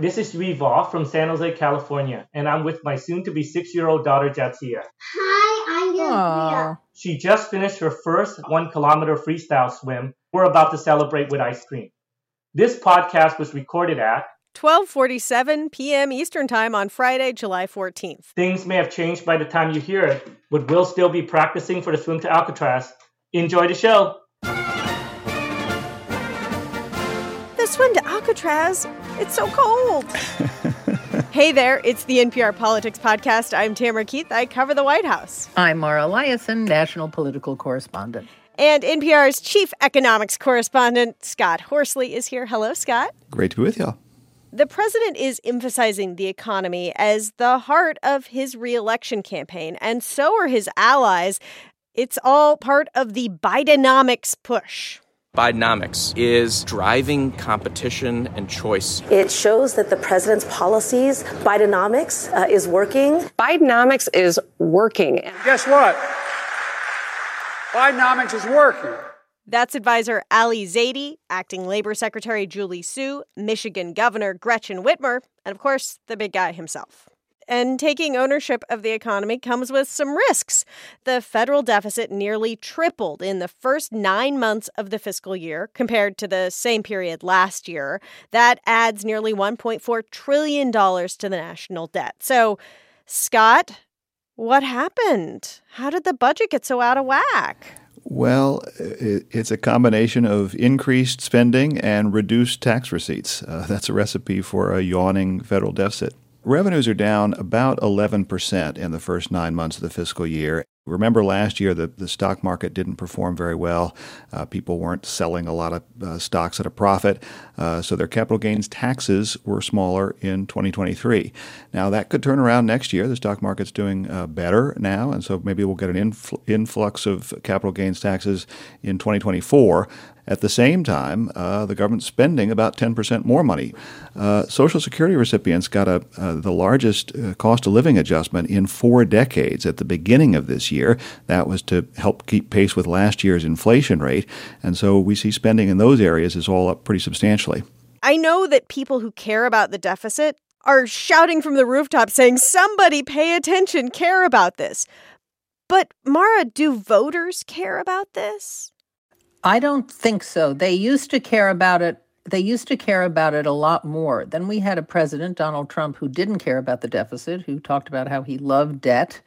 This is Riva from San Jose, California, and I'm with my soon to be six year old daughter, Jatsia. Hi, I'm Yasmia. She just finished her first one kilometer freestyle swim. We're about to celebrate with ice cream. This podcast was recorded at 12:47 p.m. Eastern Time on Friday, July 14th. Things may have changed by the time you hear it, but we'll still be practicing for the swim to Alcatraz. Enjoy the show. The swim to Alcatraz. It's so cold. hey there, it's the NPR Politics Podcast. I'm Tamara Keith. I cover the White House. I'm Mara Liasson, national political correspondent. And NPR's chief economics correspondent, Scott Horsley, is here. Hello, Scott. Great to be with y'all. The president is emphasizing the economy as the heart of his reelection campaign, and so are his allies. It's all part of the Bidenomics push. Bidenomics is driving competition and choice. It shows that the president's policies, Bidenomics, uh, is working. Bidenomics is working. Guess what? Bidenomics is working. That's advisor Ali Zaidi, acting labor secretary Julie Su, Michigan Governor Gretchen Whitmer, and of course, the big guy himself. And taking ownership of the economy comes with some risks. The federal deficit nearly tripled in the first nine months of the fiscal year compared to the same period last year. That adds nearly $1.4 trillion to the national debt. So, Scott, what happened? How did the budget get so out of whack? Well, it's a combination of increased spending and reduced tax receipts. Uh, that's a recipe for a yawning federal deficit. Revenues are down about 11% in the first nine months of the fiscal year. Remember last year, the, the stock market didn't perform very well. Uh, people weren't selling a lot of uh, stocks at a profit, uh, so their capital gains taxes were smaller in 2023. Now, that could turn around next year. The stock market's doing uh, better now, and so maybe we'll get an infl- influx of capital gains taxes in 2024. At the same time, uh, the government's spending about 10% more money. Uh, Social Security recipients got a, uh, the largest uh, cost of living adjustment in four decades at the beginning of this year. That was to help keep pace with last year's inflation rate. And so we see spending in those areas is all up pretty substantially. I know that people who care about the deficit are shouting from the rooftop saying, somebody pay attention, care about this. But, Mara, do voters care about this? I don't think so. They used to care about it. They used to care about it a lot more. Then we had a president, Donald Trump, who didn't care about the deficit, who talked about how he loved debt.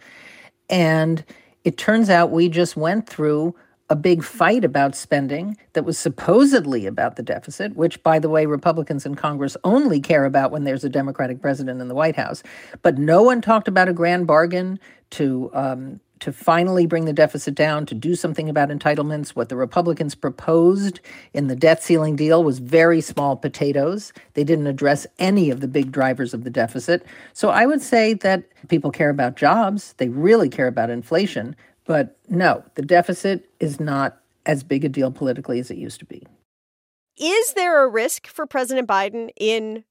And it turns out we just went through a big fight about spending that was supposedly about the deficit, which, by the way, Republicans in Congress only care about when there's a Democratic president in the White House. But no one talked about a grand bargain to um, to finally bring the deficit down, to do something about entitlements. What the Republicans proposed in the debt ceiling deal was very small potatoes. They didn't address any of the big drivers of the deficit. So I would say that people care about jobs, they really care about inflation. But no, the deficit is not as big a deal politically as it used to be. Is there a risk for President Biden in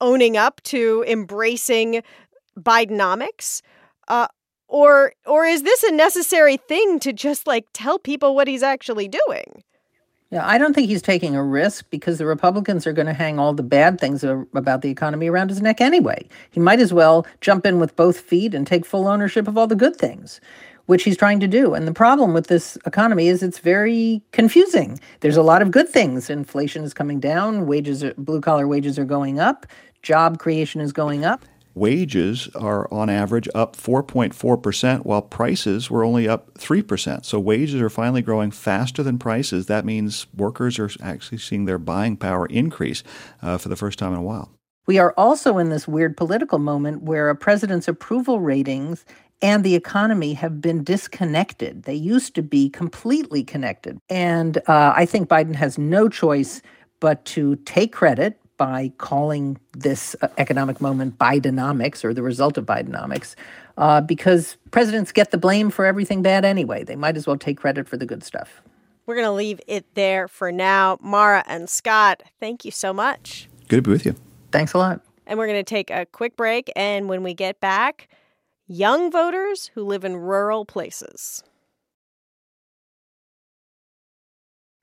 owning up to embracing Bidenomics? Uh, or or is this a necessary thing to just like tell people what he's actually doing? Yeah, I don't think he's taking a risk because the Republicans are going to hang all the bad things about the economy around his neck anyway. He might as well jump in with both feet and take full ownership of all the good things, which he's trying to do. And the problem with this economy is it's very confusing. There's a lot of good things. Inflation is coming down, wages blue collar wages are going up, job creation is going up wages are on average up 4.4%, while prices were only up 3%. So wages are finally growing faster than prices. That means workers are actually seeing their buying power increase uh, for the first time in a while. We are also in this weird political moment where a president's approval ratings and the economy have been disconnected. They used to be completely connected. And uh, I think Biden has no choice but to take credit by calling this uh, economic moment Bidenomics or the result of Bidenomics, uh, because presidents get the blame for everything bad anyway. They might as well take credit for the good stuff. We're going to leave it there for now. Mara and Scott, thank you so much. Good to be with you. Thanks a lot. And we're going to take a quick break. And when we get back, young voters who live in rural places.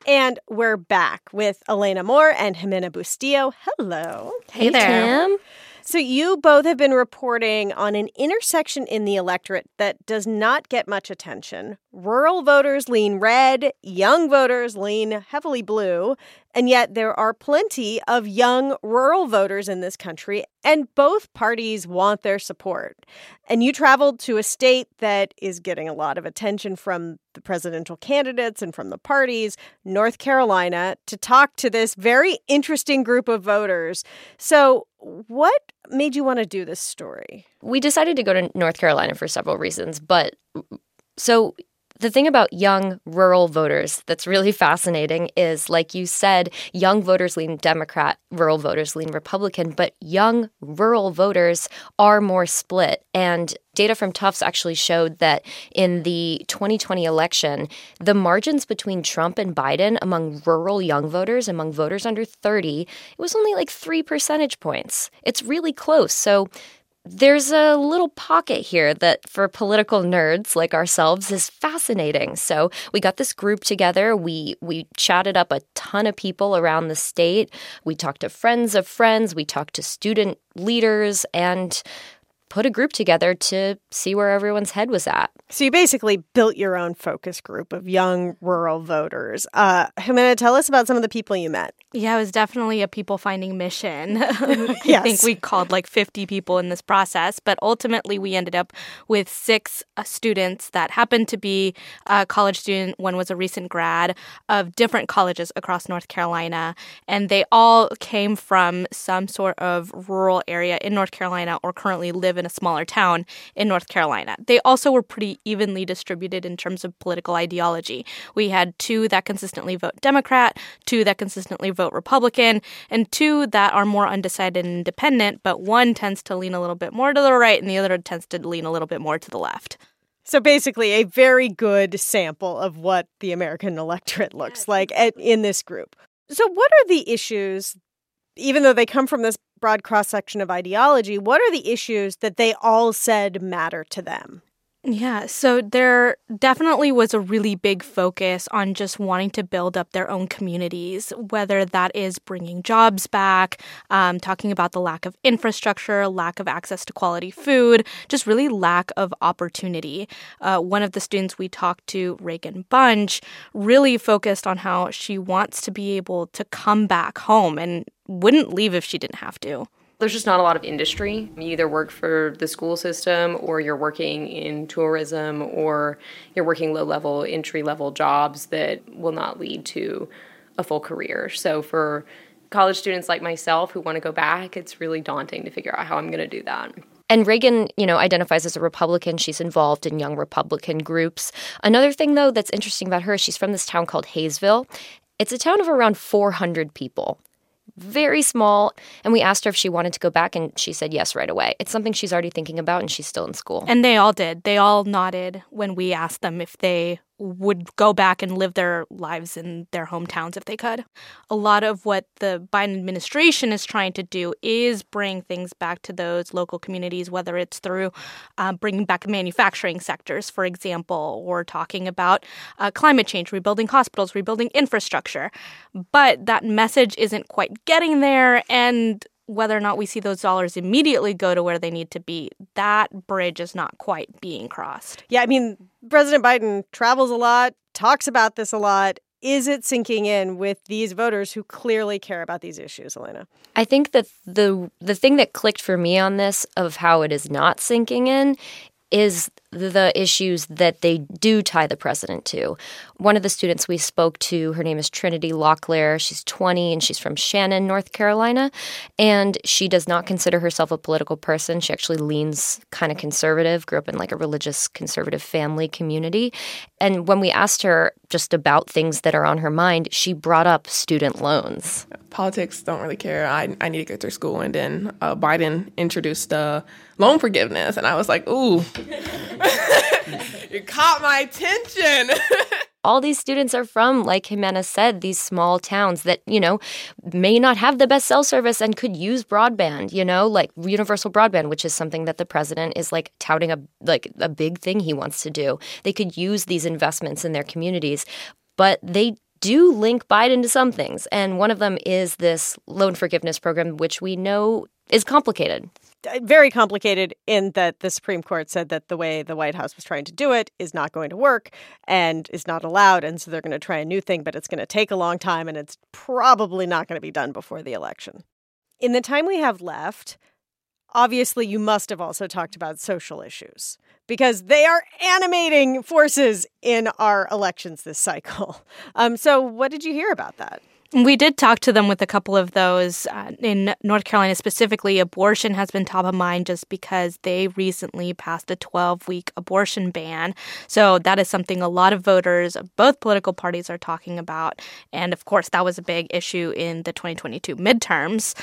And we're back with Elena Moore and Ximena Bustillo. Hello. Hey, hey there. Tim. So, you both have been reporting on an intersection in the electorate that does not get much attention. Rural voters lean red, young voters lean heavily blue, and yet there are plenty of young rural voters in this country, and both parties want their support. And you traveled to a state that is getting a lot of attention from the presidential candidates and from the parties, North Carolina, to talk to this very interesting group of voters. So, what made you want to do this story? We decided to go to North Carolina for several reasons, but so the thing about young rural voters that's really fascinating is, like you said, young voters lean Democrat, rural voters lean Republican, but young rural voters are more split. And data from Tufts actually showed that in the 2020 election, the margins between Trump and Biden among rural young voters, among voters under 30, it was only like three percentage points. It's really close. So there's a little pocket here that for political nerds like ourselves is fascinating. So we got this group together. We we chatted up a ton of people around the state. We talked to friends of friends. We talked to student leaders and put a group together to see where everyone's head was at. So you basically built your own focus group of young rural voters. Uh, Ximena, tell us about some of the people you met. Yeah, it was definitely a people finding mission. yes. I think we called like 50 people in this process, but ultimately we ended up with six uh, students that happened to be a college student. One was a recent grad of different colleges across North Carolina, and they all came from some sort of rural area in North Carolina or currently live in a smaller town in North Carolina. They also were pretty evenly distributed in terms of political ideology. We had two that consistently vote Democrat, two that consistently vote vote Republican, and two that are more undecided and independent, but one tends to lean a little bit more to the right and the other tends to lean a little bit more to the left. So basically, a very good sample of what the American electorate looks like at, in this group. So, what are the issues, even though they come from this broad cross section of ideology, what are the issues that they all said matter to them? Yeah, so there definitely was a really big focus on just wanting to build up their own communities, whether that is bringing jobs back, um, talking about the lack of infrastructure, lack of access to quality food, just really lack of opportunity. Uh, one of the students we talked to, Reagan Bunch, really focused on how she wants to be able to come back home and wouldn't leave if she didn't have to there's just not a lot of industry. You either work for the school system or you're working in tourism or you're working low level, entry level jobs that will not lead to a full career. So for college students like myself who want to go back, it's really daunting to figure out how I'm going to do that. And Reagan, you know, identifies as a Republican. She's involved in young Republican groups. Another thing, though, that's interesting about her, is she's from this town called Hayesville. It's a town of around 400 people very small. And we asked her if she wanted to go back, and she said yes right away. It's something she's already thinking about, and she's still in school. And they all did. They all nodded when we asked them if they would go back and live their lives in their hometowns if they could. A lot of what the Biden administration is trying to do is bring things back to those local communities, whether it's through uh, bringing back manufacturing sectors, for example, or talking about uh, climate change, rebuilding hospitals, rebuilding infrastructure. But that message isn't quite getting there, and whether or not we see those dollars immediately go to where they need to be, that bridge is not quite being crossed. Yeah, I mean, President Biden travels a lot, talks about this a lot. Is it sinking in with these voters who clearly care about these issues, Elena? I think that the the thing that clicked for me on this of how it is not sinking in is the issues that they do tie the president to. One of the students we spoke to, her name is Trinity Locklear. She's 20 and she's from Shannon, North Carolina. And she does not consider herself a political person. She actually leans kind of conservative, grew up in like a religious conservative family community. And when we asked her just about things that are on her mind, she brought up student loans. Politics don't really care. I, I need to get through school. And then uh, Biden introduced uh, loan forgiveness. And I was like, ooh. you caught my attention. all these students are from, like Ximena said, these small towns that, you know, may not have the best cell service and could use broadband, you know, like universal broadband, which is something that the president is like touting a like a big thing he wants to do. They could use these investments in their communities, but they do link Biden to some things. And one of them is this loan forgiveness program, which we know is complicated. Uh, very complicated in that the Supreme Court said that the way the White House was trying to do it is not going to work and is not allowed. And so they're going to try a new thing, but it's going to take a long time and it's probably not going to be done before the election. In the time we have left, obviously you must have also talked about social issues because they are animating forces in our elections this cycle. Um, so, what did you hear about that? We did talk to them with a couple of those. Uh, in North Carolina specifically, abortion has been top of mind just because they recently passed a 12 week abortion ban. So that is something a lot of voters of both political parties are talking about. And of course, that was a big issue in the 2022 midterms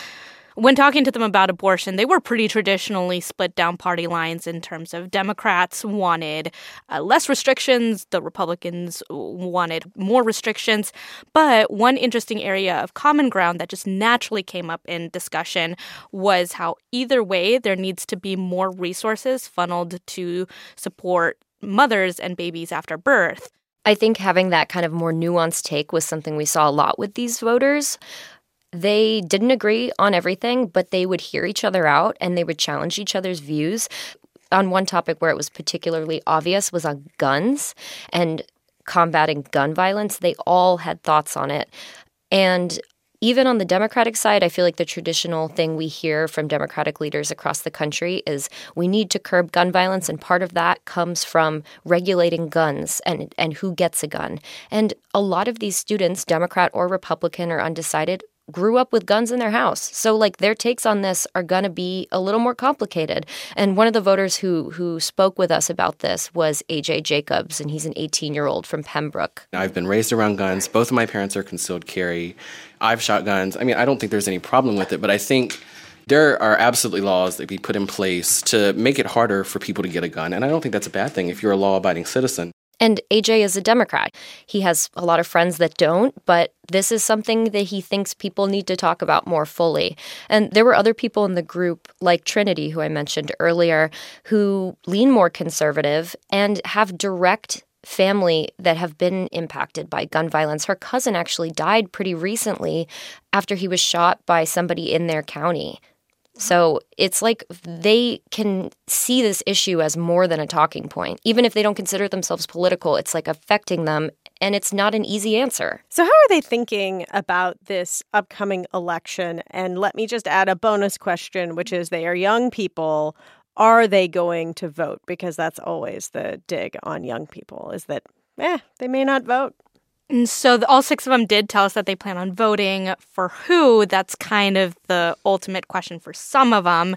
when talking to them about abortion, they were pretty traditionally split down party lines in terms of Democrats wanted uh, less restrictions, the Republicans wanted more restrictions. But one interesting area of common ground that just naturally came up in discussion was how either way there needs to be more resources funneled to support mothers and babies after birth. I think having that kind of more nuanced take was something we saw a lot with these voters. They didn't agree on everything, but they would hear each other out and they would challenge each other's views. On one topic where it was particularly obvious was on guns and combating gun violence. They all had thoughts on it. And even on the Democratic side, I feel like the traditional thing we hear from Democratic leaders across the country is we need to curb gun violence, and part of that comes from regulating guns and, and who gets a gun. And a lot of these students, Democrat or Republican or undecided, grew up with guns in their house. So like their takes on this are going to be a little more complicated. And one of the voters who who spoke with us about this was AJ Jacobs and he's an 18-year-old from Pembroke. I've been raised around guns. Both of my parents are concealed carry. I've shot guns. I mean, I don't think there's any problem with it, but I think there are absolutely laws that be put in place to make it harder for people to get a gun. And I don't think that's a bad thing if you're a law abiding citizen. And AJ is a Democrat. He has a lot of friends that don't, but this is something that he thinks people need to talk about more fully. And there were other people in the group, like Trinity, who I mentioned earlier, who lean more conservative and have direct family that have been impacted by gun violence. Her cousin actually died pretty recently after he was shot by somebody in their county. So it's like they can see this issue as more than a talking point. Even if they don't consider themselves political, it's like affecting them and it's not an easy answer. So, how are they thinking about this upcoming election? And let me just add a bonus question, which is they are young people. Are they going to vote? Because that's always the dig on young people is that, eh, they may not vote. And so the, all six of them did tell us that they plan on voting for who. That's kind of the ultimate question for some of them.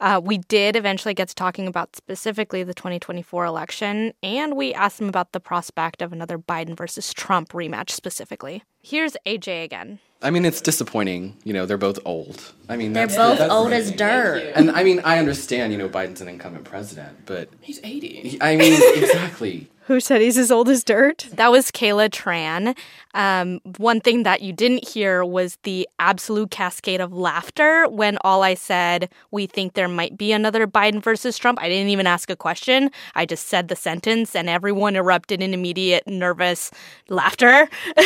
Uh, we did eventually get to talking about specifically the 2024 election, and we asked them about the prospect of another Biden versus Trump rematch specifically. Here's AJ again. I mean, it's disappointing. You know, they're both old. I mean, they're both old as dirt. And I mean, I understand. You know, Biden's an incumbent president, but he's 80. I mean, exactly. Who said he's as old as dirt? That was Kayla Tran. Um, one thing that you didn't hear was the absolute cascade of laughter when all I said, we think there might be another Biden versus Trump. I didn't even ask a question. I just said the sentence and everyone erupted in immediate nervous laughter.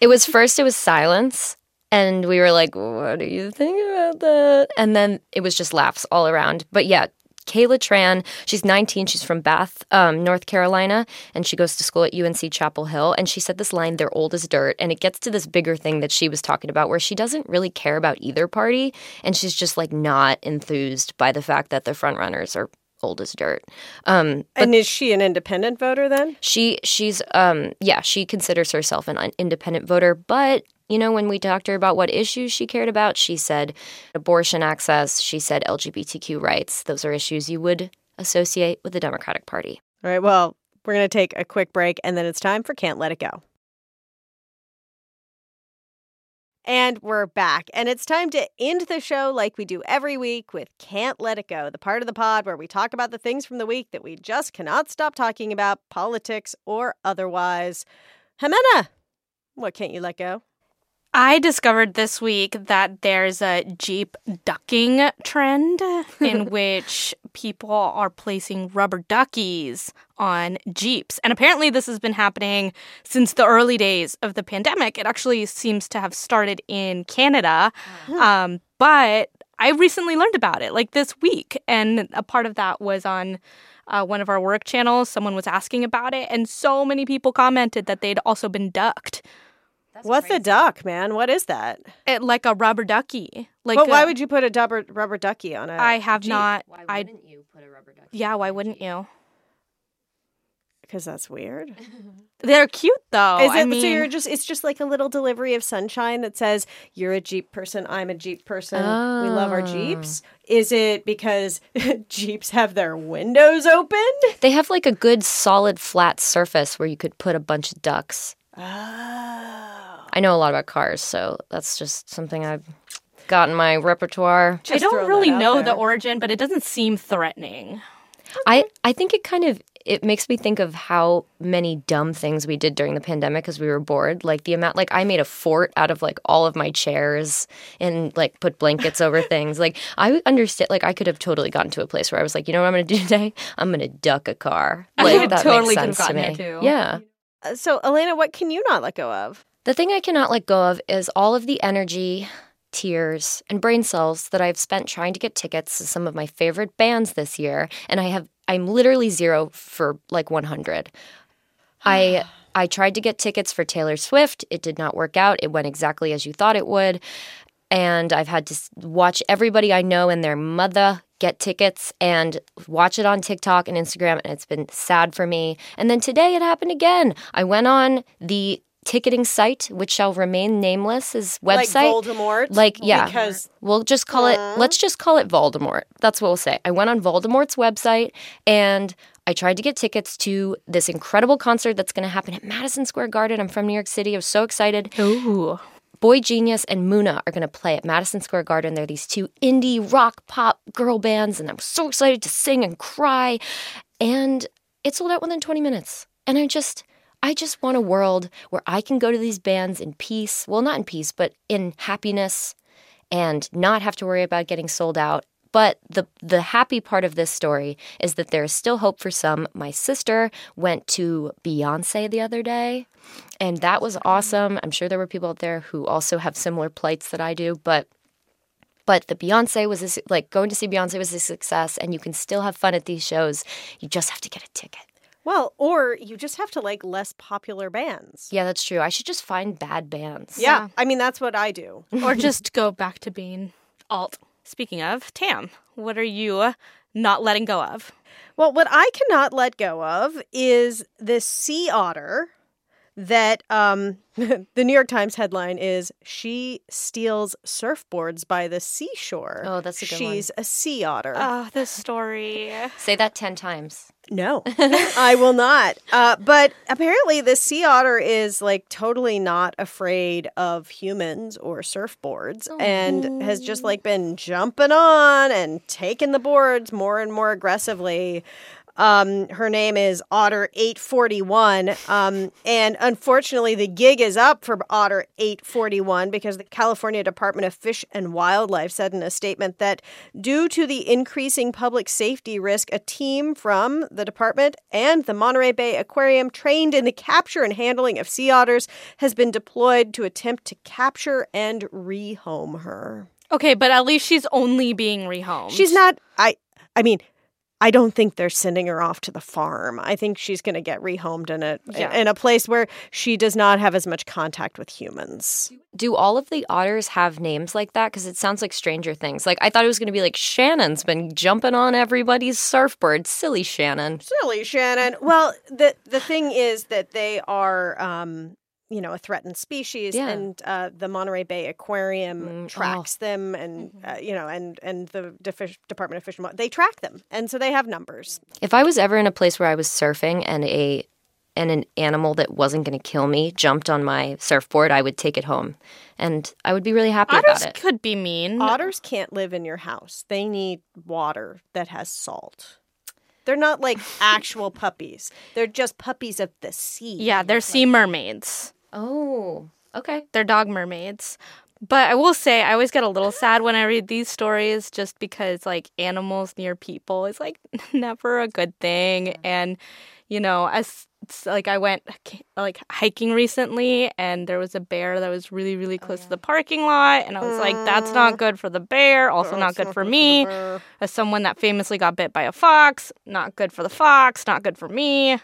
it was first, it was silence. And we were like, what do you think about that? And then it was just laughs all around. But yeah, Kayla Tran. She's 19. She's from Bath, um, North Carolina, and she goes to school at UNC Chapel Hill. And she said this line, they're old as dirt. And it gets to this bigger thing that she was talking about where she doesn't really care about either party. And she's just like not enthused by the fact that the frontrunners are old as dirt. Um, and is she an independent voter then? She she's um yeah she considers herself an independent voter, but you know, when we talked to her about what issues she cared about, she said abortion access, she said LGBTQ rights. Those are issues you would associate with the Democratic Party. All right, well, we're going to take a quick break and then it's time for Can't Let It Go. And we're back. And it's time to end the show like we do every week with Can't Let It Go, the part of the pod where we talk about the things from the week that we just cannot stop talking about, politics or otherwise. Ximena, what can't you let go? I discovered this week that there's a Jeep ducking trend in which people are placing rubber duckies on Jeeps. And apparently, this has been happening since the early days of the pandemic. It actually seems to have started in Canada. Um, but I recently learned about it, like this week. And a part of that was on uh, one of our work channels. Someone was asking about it, and so many people commented that they'd also been ducked. What's a duck, man? What is that? It, like a rubber ducky. Like, but why a- would you put a rubber rubber ducky on it? I have Jeep? not. Why wouldn't you put a rubber ducky? Yeah, why wouldn't you? Because that's weird. They're cute though. Is it, I mean, so you're just it's just like a little delivery of sunshine that says you're a Jeep person, I'm a Jeep person. We love our Oh. Jeeps. Is it because Jeeps have their windows open? They have like a good solid flat surface where you could put a bunch of ducks. Oh. I know a lot about cars, so that's just something I've got in my repertoire. I don't really know the origin, but it doesn't seem threatening. I I think it kind of it makes me think of how many dumb things we did during the pandemic because we were bored. Like the amount, like I made a fort out of like all of my chairs and like put blankets over things. Like I understand, like I could have totally gotten to a place where I was like, you know what I'm going to do today? I'm going to duck a car. Like that totally makes could have sense to gotten me. too. Yeah. Uh, So, Elena, what can you not let go of? The thing I cannot let go of is all of the energy, tears, and brain cells that I've spent trying to get tickets to some of my favorite bands this year, and I have I'm literally zero for like 100. I I tried to get tickets for Taylor Swift. It did not work out. It went exactly as you thought it would. And I've had to watch everybody I know and their mother get tickets and watch it on TikTok and Instagram, and it's been sad for me. And then today it happened again. I went on the ticketing site, which shall remain nameless, is Like website. Voldemort? Like, yeah. Because- we'll just call it, let's just call it Voldemort. That's what we'll say. I went on Voldemort's website and I tried to get tickets to this incredible concert that's going to happen at Madison Square Garden. I'm from New York City. I was so excited. Ooh. Boy Genius and Muna are going to play at Madison Square Garden. They're these two indie rock pop girl bands, and I'm so excited to sing and cry. And it sold out within 20 minutes. And I just, I just want a world where I can go to these bands in peace. Well, not in peace, but in happiness and not have to worry about getting sold out. But the the happy part of this story is that there is still hope for some. My sister went to Beyonce the other day, and that was awesome. I'm sure there were people out there who also have similar plights that I do, but but the Beyonce was su- like going to see Beyonce was a success, and you can still have fun at these shows. You just have to get a ticket. Well, or you just have to like less popular bands. Yeah, that's true. I should just find bad bands. Yeah, I mean that's what I do. or just go back to being alt. Speaking of, Tam, what are you uh, not letting go of? Well, what I cannot let go of is this sea otter that um, the New York Times headline is She Steals Surfboards by the Seashore. Oh, that's a good one. She's a sea otter. Oh, the story. Say that 10 times. No, I will not. Uh, but apparently, the sea otter is like totally not afraid of humans or surfboards and has just like been jumping on and taking the boards more and more aggressively. Um, her name is Otter 841. Um, and unfortunately, the gig is up for Otter 841 because the California Department of Fish and Wildlife said in a statement that due to the increasing public safety risk, a team from the department and the Monterey Bay Aquarium trained in the capture and handling of sea otters has been deployed to attempt to capture and rehome her. Okay, but at least she's only being rehomed. She's not I I mean I don't think they're sending her off to the farm. I think she's going to get rehomed in a Yeah. in a place where she does not have as much contact with humans. Do all of the otters have names like that? Because it sounds like Stranger Things. Like, I thought it was going to be like Shannon's been jumping on everybody's surfboard. Silly Shannon. Silly Shannon. Well, the the thing is that they are um you know, a threatened species, Yeah. and uh, the Monterey Bay Aquarium Mm, tracks them, and uh, you know, and and the Defi- Department of Fish and Wildlife they track them, and so they have numbers. If I was ever in a place where I was surfing and a and an animal that wasn't going to kill me jumped on my surfboard, I would take it home, and I would be really happy Otters about it. could be mean. Otters can't live in your house; they need water that has salt. They're not like actual puppies; they're just puppies of the sea. Yeah, they're sea mermaids. Oh, Okay. They're dog mermaids. But I will say, I always get a little sad when I read these stories just because, like, animals near people is, like, never a good thing. And, you know, as like I went like hiking recently and there was a bear that was really really oh, close oh, yeah. to the parking lot and I was like that's not mm. good for the bear also not good for me as someone that famously got bit by a fox not good for the fox not good for me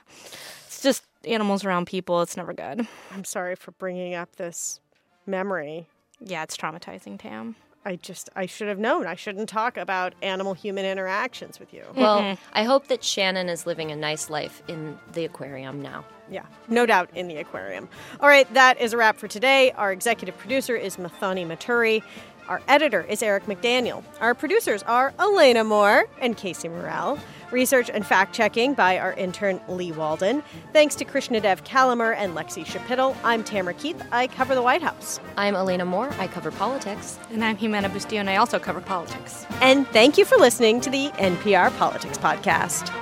it's just animals around people it's never good I'm sorry for bringing up this memory yeah it's traumatizing Tam I just I should have known. I shouldn't talk about animal human interactions with you. Well, mm-hmm. I hope that Shannon is living a nice life in the aquarium now. Yeah, no doubt in the aquarium. All right, that is a wrap for today. Our executive producer is Muthoni Muturi. Our editor is Eric McDaniel. Our producers are Elena Moore and Casey Morell. Research and fact checking by our intern Lee Walden. Thanks to Krishnadev Calamur and Lexie Schapitl. I'm Tamara Keith. I cover the White House. I'm Elena Moore. I cover politics. And I'm Ximena Bustillo, and I also cover politics. And thank you for listening to the NPR Politics Podcast.